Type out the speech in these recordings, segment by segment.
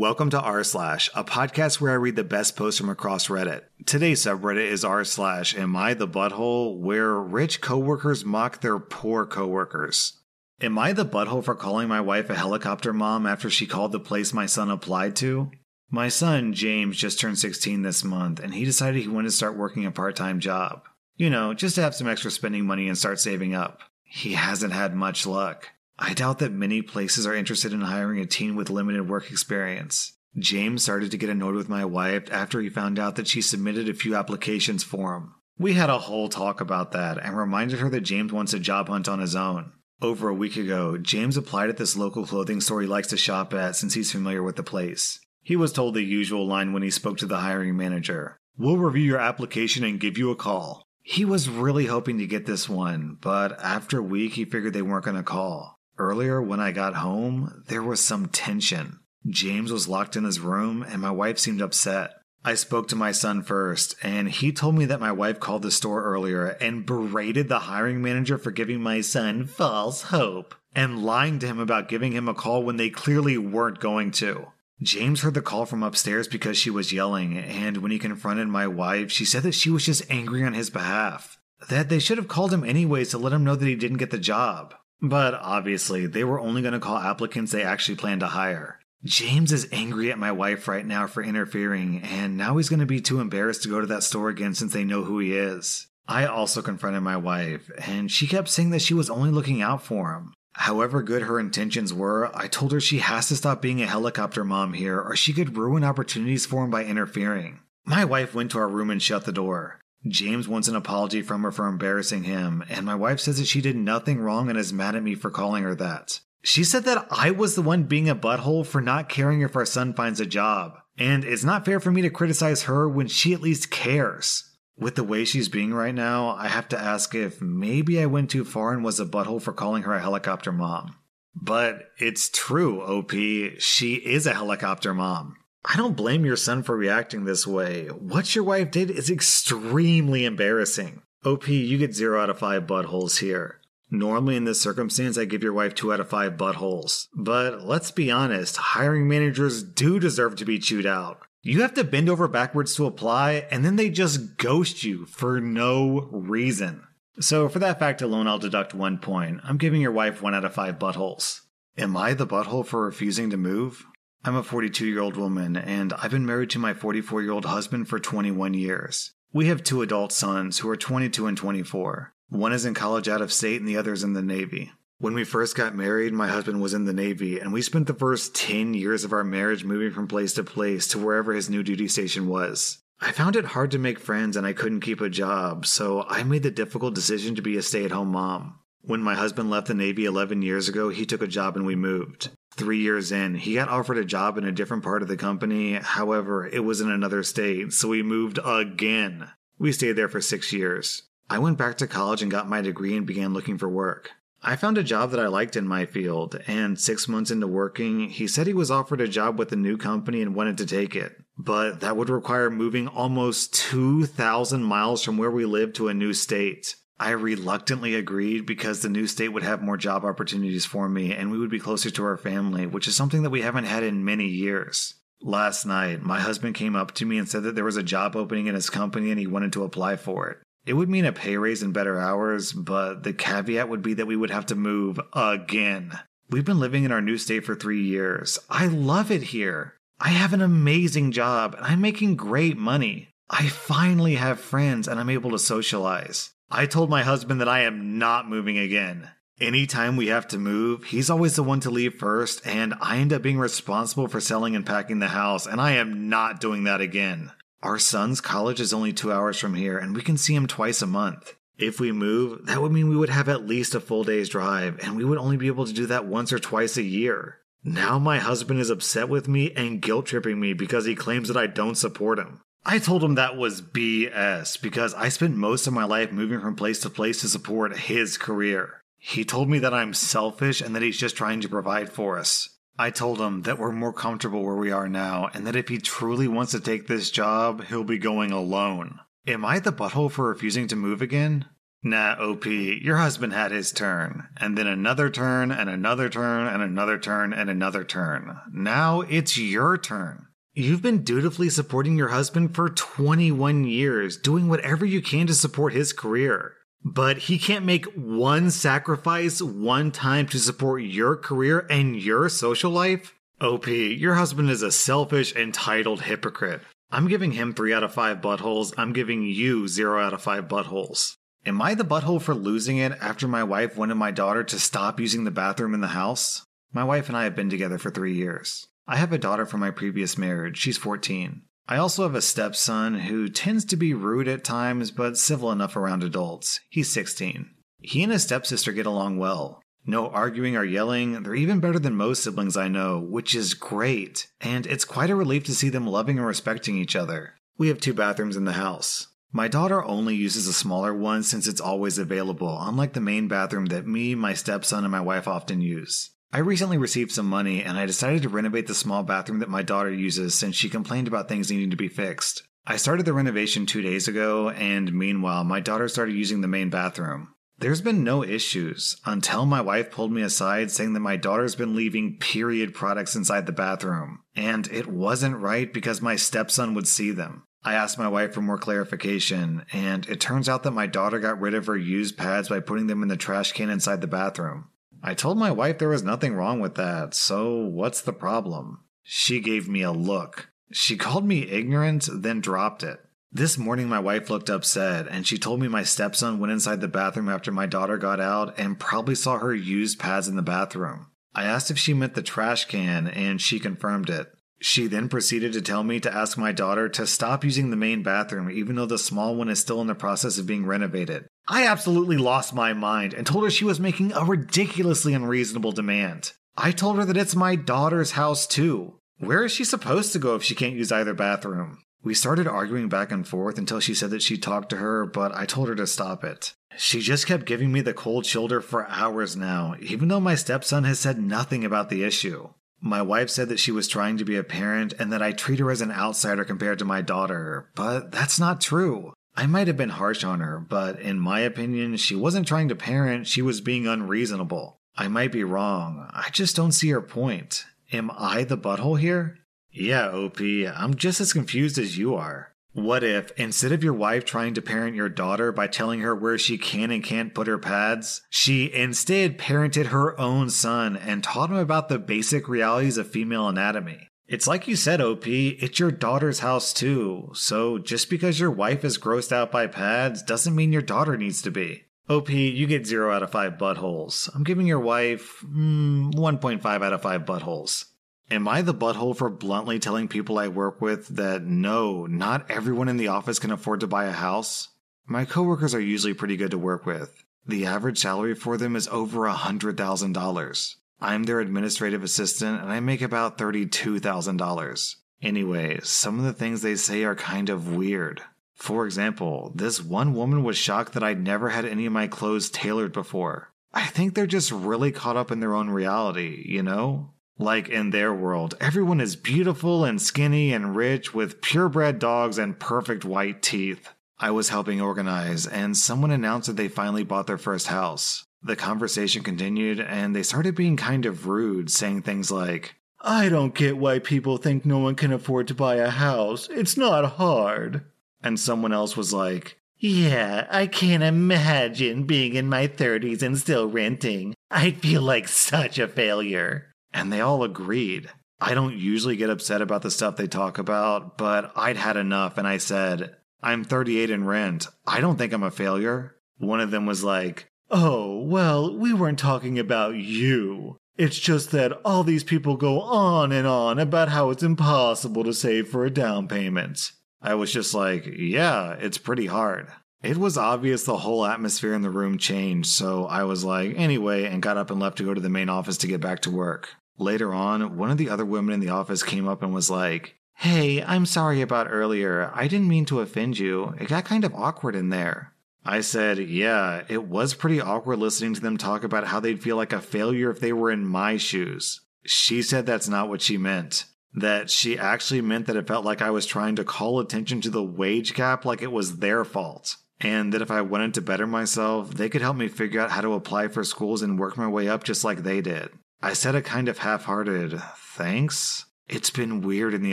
Welcome to r slash, a podcast where I read the best posts from across Reddit. Today's subreddit is r slash Am I the butthole, where rich coworkers mock their poor coworkers. Am I the butthole for calling my wife a helicopter mom after she called the place my son applied to? My son, James, just turned 16 this month, and he decided he wanted to start working a part time job. You know, just to have some extra spending money and start saving up. He hasn't had much luck. I doubt that many places are interested in hiring a teen with limited work experience. James started to get annoyed with my wife after he found out that she submitted a few applications for him. We had a whole talk about that and reminded her that James wants a job hunt on his own. Over a week ago, James applied at this local clothing store he likes to shop at since he's familiar with the place. He was told the usual line when he spoke to the hiring manager We'll review your application and give you a call. He was really hoping to get this one, but after a week, he figured they weren't going to call. Earlier, when I got home, there was some tension. James was locked in his room, and my wife seemed upset. I spoke to my son first, and he told me that my wife called the store earlier and berated the hiring manager for giving my son false hope and lying to him about giving him a call when they clearly weren't going to. James heard the call from upstairs because she was yelling, and when he confronted my wife, she said that she was just angry on his behalf. That they should have called him anyways to let him know that he didn't get the job. But obviously, they were only going to call applicants they actually planned to hire. James is angry at my wife right now for interfering, and now he's going to be too embarrassed to go to that store again since they know who he is. I also confronted my wife, and she kept saying that she was only looking out for him. However good her intentions were, I told her she has to stop being a helicopter mom here, or she could ruin opportunities for him by interfering. My wife went to our room and shut the door. James wants an apology from her for embarrassing him, and my wife says that she did nothing wrong and is mad at me for calling her that. She said that I was the one being a butthole for not caring if our son finds a job, and it's not fair for me to criticize her when she at least cares. With the way she's being right now, I have to ask if maybe I went too far and was a butthole for calling her a helicopter mom. But it's true, OP. She is a helicopter mom. I don't blame your son for reacting this way. What your wife did is extremely embarrassing. OP, you get 0 out of 5 buttholes here. Normally, in this circumstance, I give your wife 2 out of 5 buttholes. But let's be honest, hiring managers do deserve to be chewed out. You have to bend over backwards to apply, and then they just ghost you for no reason. So, for that fact alone, I'll deduct one point. I'm giving your wife 1 out of 5 buttholes. Am I the butthole for refusing to move? I'm a 42 year old woman, and I've been married to my 44 year old husband for 21 years. We have two adult sons who are 22 and 24. One is in college out of state, and the other is in the Navy. When we first got married, my husband was in the Navy, and we spent the first 10 years of our marriage moving from place to place to wherever his new duty station was. I found it hard to make friends and I couldn't keep a job, so I made the difficult decision to be a stay at home mom. When my husband left the Navy 11 years ago, he took a job and we moved. Three years in, he got offered a job in a different part of the company. However, it was in another state, so we moved again. We stayed there for six years. I went back to college and got my degree and began looking for work. I found a job that I liked in my field, and six months into working, he said he was offered a job with a new company and wanted to take it. But that would require moving almost 2,000 miles from where we live to a new state. I reluctantly agreed because the new state would have more job opportunities for me and we would be closer to our family, which is something that we haven't had in many years. Last night, my husband came up to me and said that there was a job opening in his company and he wanted to apply for it. It would mean a pay raise and better hours, but the caveat would be that we would have to move again. We've been living in our new state for three years. I love it here. I have an amazing job and I'm making great money. I finally have friends and I'm able to socialize. I told my husband that I am not moving again. Anytime we have to move, he's always the one to leave first, and I end up being responsible for selling and packing the house, and I am not doing that again. Our son's college is only two hours from here, and we can see him twice a month. If we move, that would mean we would have at least a full day's drive, and we would only be able to do that once or twice a year. Now my husband is upset with me and guilt tripping me because he claims that I don't support him. I told him that was BS because I spent most of my life moving from place to place to support his career. He told me that I'm selfish and that he's just trying to provide for us. I told him that we're more comfortable where we are now and that if he truly wants to take this job, he'll be going alone. Am I the butthole for refusing to move again? Nah, OP, your husband had his turn, and then another turn, and another turn, and another turn, and another turn. Now it's your turn. You've been dutifully supporting your husband for 21 years, doing whatever you can to support his career. But he can't make one sacrifice one time to support your career and your social life? OP, your husband is a selfish, entitled hypocrite. I'm giving him 3 out of 5 buttholes. I'm giving you 0 out of 5 buttholes. Am I the butthole for losing it after my wife wanted my daughter to stop using the bathroom in the house? My wife and I have been together for three years. I have a daughter from my previous marriage. She's 14. I also have a stepson who tends to be rude at times, but civil enough around adults. He's 16. He and his stepsister get along well. No arguing or yelling. They're even better than most siblings I know, which is great. And it's quite a relief to see them loving and respecting each other. We have two bathrooms in the house. My daughter only uses a smaller one since it's always available, unlike the main bathroom that me, my stepson, and my wife often use. I recently received some money and I decided to renovate the small bathroom that my daughter uses since she complained about things needing to be fixed. I started the renovation two days ago, and meanwhile, my daughter started using the main bathroom. There's been no issues until my wife pulled me aside saying that my daughter's been leaving period products inside the bathroom, and it wasn't right because my stepson would see them. I asked my wife for more clarification, and it turns out that my daughter got rid of her used pads by putting them in the trash can inside the bathroom. I told my wife there was nothing wrong with that, so what's the problem? She gave me a look. She called me ignorant, then dropped it. This morning, my wife looked upset, and she told me my stepson went inside the bathroom after my daughter got out and probably saw her used pads in the bathroom. I asked if she meant the trash can, and she confirmed it. She then proceeded to tell me to ask my daughter to stop using the main bathroom, even though the small one is still in the process of being renovated. I absolutely lost my mind and told her she was making a ridiculously unreasonable demand. I told her that it's my daughter's house too. Where is she supposed to go if she can't use either bathroom? We started arguing back and forth until she said that she talked to her, but I told her to stop it. She just kept giving me the cold shoulder for hours now, even though my stepson has said nothing about the issue. My wife said that she was trying to be a parent and that I treat her as an outsider compared to my daughter, but that's not true. I might have been harsh on her, but in my opinion, she wasn't trying to parent, she was being unreasonable. I might be wrong. I just don't see her point. Am I the butthole here? Yeah, OP, I'm just as confused as you are. What if, instead of your wife trying to parent your daughter by telling her where she can and can't put her pads, she instead parented her own son and taught him about the basic realities of female anatomy? It's like you said, OP, it's your daughter's house too. So just because your wife is grossed out by pads doesn't mean your daughter needs to be. OP, you get 0 out of 5 buttholes. I'm giving your wife mm, 1.5 out of 5 buttholes. Am I the butthole for bluntly telling people I work with that no, not everyone in the office can afford to buy a house? My coworkers are usually pretty good to work with. The average salary for them is over $100,000. I'm their administrative assistant and I make about $32,000. Anyway, some of the things they say are kind of weird. For example, this one woman was shocked that I'd never had any of my clothes tailored before. I think they're just really caught up in their own reality, you know? Like in their world, everyone is beautiful and skinny and rich with purebred dogs and perfect white teeth. I was helping organize, and someone announced that they finally bought their first house. The conversation continued, and they started being kind of rude, saying things like, I don't get why people think no one can afford to buy a house. It's not hard. And someone else was like, Yeah, I can't imagine being in my 30s and still renting. I'd feel like such a failure. And they all agreed. I don't usually get upset about the stuff they talk about, but I'd had enough and I said, I'm 38 and rent. I don't think I'm a failure. One of them was like, Oh, well, we weren't talking about you. It's just that all these people go on and on about how it's impossible to save for a down payment. I was just like, yeah, it's pretty hard. It was obvious the whole atmosphere in the room changed, so I was like, anyway, and got up and left to go to the main office to get back to work. Later on, one of the other women in the office came up and was like, Hey, I'm sorry about earlier. I didn't mean to offend you. It got kind of awkward in there. I said, Yeah, it was pretty awkward listening to them talk about how they'd feel like a failure if they were in my shoes. She said that's not what she meant. That she actually meant that it felt like I was trying to call attention to the wage gap like it was their fault. and that if I wanted to better myself, they could help me figure out how to apply for schools and work my way up just like they did. I said a kind of half hearted, thanks? It's been weird in the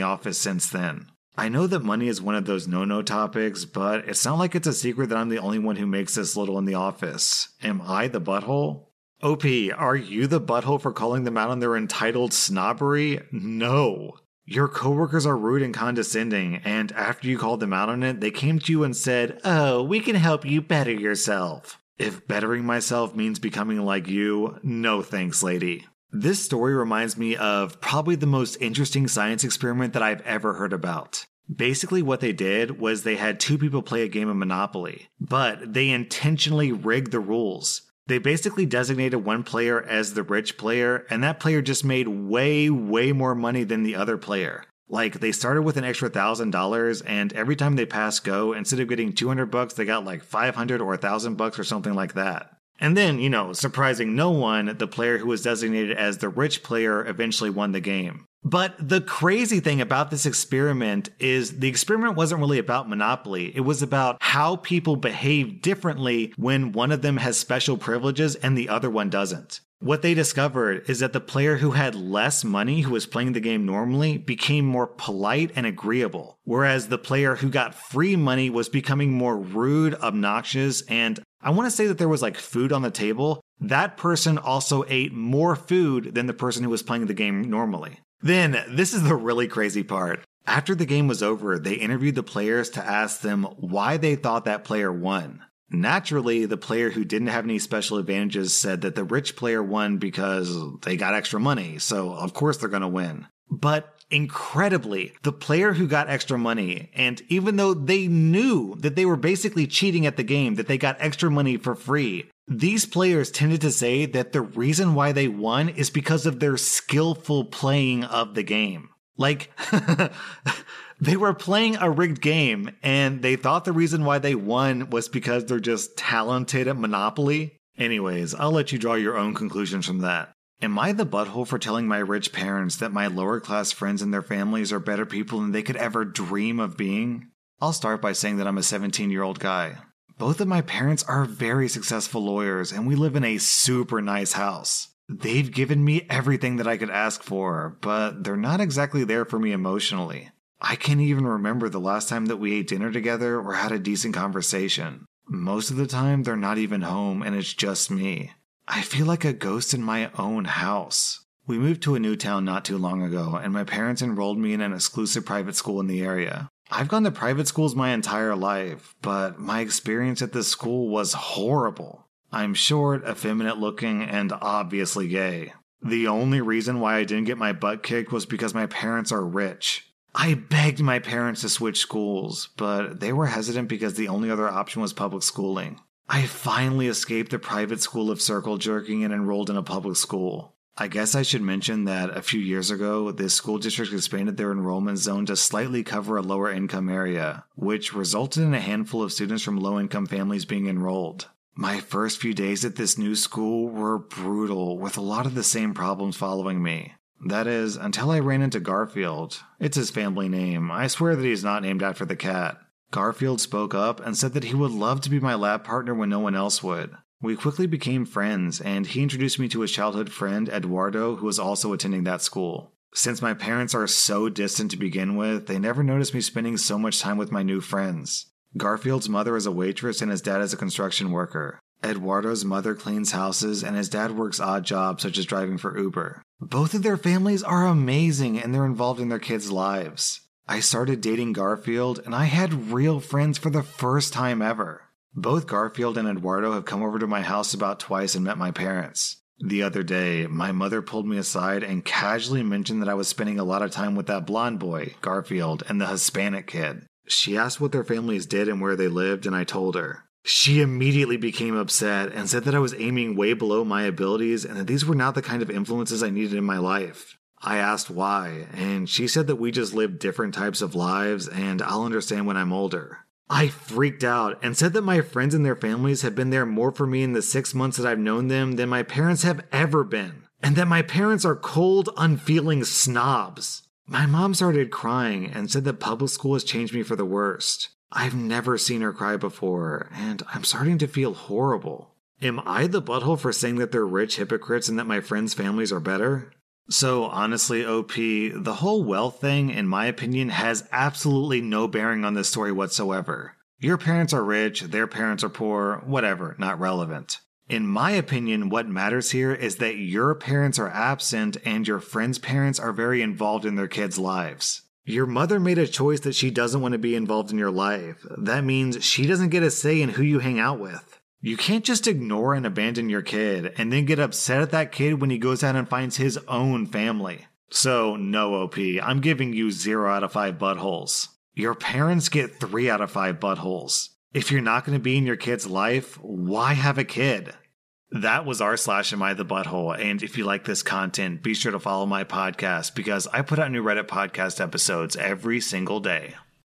office since then. I know that money is one of those no no topics, but it's not like it's a secret that I'm the only one who makes this little in the office. Am I the butthole? OP, are you the butthole for calling them out on their entitled snobbery? No. Your coworkers are rude and condescending, and after you called them out on it, they came to you and said, Oh, we can help you better yourself. If bettering myself means becoming like you, no thanks, lady. This story reminds me of probably the most interesting science experiment that I've ever heard about. Basically, what they did was they had two people play a game of Monopoly, but they intentionally rigged the rules. They basically designated one player as the rich player, and that player just made way, way more money than the other player. Like they started with an extra thousand dollars, and every time they passed go, instead of getting 200 bucks, they got like 500 or a thousand bucks or something like that. And then, you know, surprising no one, the player who was designated as the rich player eventually won the game. But the crazy thing about this experiment is the experiment wasn't really about monopoly. It was about how people behave differently when one of them has special privileges and the other one doesn't. What they discovered is that the player who had less money, who was playing the game normally, became more polite and agreeable, whereas the player who got free money was becoming more rude, obnoxious, and I want to say that there was like food on the table. That person also ate more food than the person who was playing the game normally. Then, this is the really crazy part. After the game was over, they interviewed the players to ask them why they thought that player won. Naturally, the player who didn't have any special advantages said that the rich player won because they got extra money, so of course they're going to win. But incredibly, the player who got extra money, and even though they knew that they were basically cheating at the game, that they got extra money for free, these players tended to say that the reason why they won is because of their skillful playing of the game. Like, they were playing a rigged game and they thought the reason why they won was because they're just talented at Monopoly. Anyways, I'll let you draw your own conclusions from that. Am I the butthole for telling my rich parents that my lower class friends and their families are better people than they could ever dream of being? I'll start by saying that I'm a 17 year old guy. Both of my parents are very successful lawyers, and we live in a super nice house. They've given me everything that I could ask for, but they're not exactly there for me emotionally. I can't even remember the last time that we ate dinner together or had a decent conversation. Most of the time, they're not even home and it's just me. I feel like a ghost in my own house. We moved to a new town not too long ago, and my parents enrolled me in an exclusive private school in the area. I've gone to private schools my entire life, but my experience at this school was horrible. I'm short, effeminate looking, and obviously gay. The only reason why I didn't get my butt kicked was because my parents are rich. I begged my parents to switch schools, but they were hesitant because the only other option was public schooling. I finally escaped the private school of circle jerking and enrolled in a public school. I guess I should mention that a few years ago, this school district expanded their enrollment zone to slightly cover a lower income area, which resulted in a handful of students from low income families being enrolled. My first few days at this new school were brutal, with a lot of the same problems following me. That is, until I ran into Garfield. It's his family name. I swear that he's not named after the cat. Garfield spoke up and said that he would love to be my lab partner when no one else would. We quickly became friends, and he introduced me to his childhood friend, Eduardo, who was also attending that school. Since my parents are so distant to begin with, they never noticed me spending so much time with my new friends. Garfield's mother is a waitress and his dad is a construction worker. Eduardo's mother cleans houses and his dad works odd jobs such as driving for Uber. Both of their families are amazing and they're involved in their kids' lives. I started dating Garfield, and I had real friends for the first time ever. Both Garfield and Eduardo have come over to my house about twice and met my parents. The other day, my mother pulled me aside and casually mentioned that I was spending a lot of time with that blonde boy, Garfield, and the Hispanic kid. She asked what their families did and where they lived, and I told her. She immediately became upset and said that I was aiming way below my abilities and that these were not the kind of influences I needed in my life. I asked why, and she said that we just live different types of lives and I'll understand when I'm older. I freaked out and said that my friends and their families have been there more for me in the six months that I've known them than my parents have ever been, and that my parents are cold, unfeeling snobs. My mom started crying and said that public school has changed me for the worst. I've never seen her cry before, and I'm starting to feel horrible. Am I the butthole for saying that they're rich hypocrites and that my friends' families are better? So, honestly, OP, the whole wealth thing, in my opinion, has absolutely no bearing on this story whatsoever. Your parents are rich, their parents are poor, whatever, not relevant. In my opinion, what matters here is that your parents are absent and your friends' parents are very involved in their kids' lives. Your mother made a choice that she doesn't want to be involved in your life. That means she doesn't get a say in who you hang out with. You can't just ignore and abandon your kid and then get upset at that kid when he goes out and finds his own family. So, no, OP, I'm giving you 0 out of 5 buttholes. Your parents get 3 out of 5 buttholes. If you're not going to be in your kid's life, why have a kid? That was r slash am I the butthole. And if you like this content, be sure to follow my podcast because I put out new Reddit podcast episodes every single day.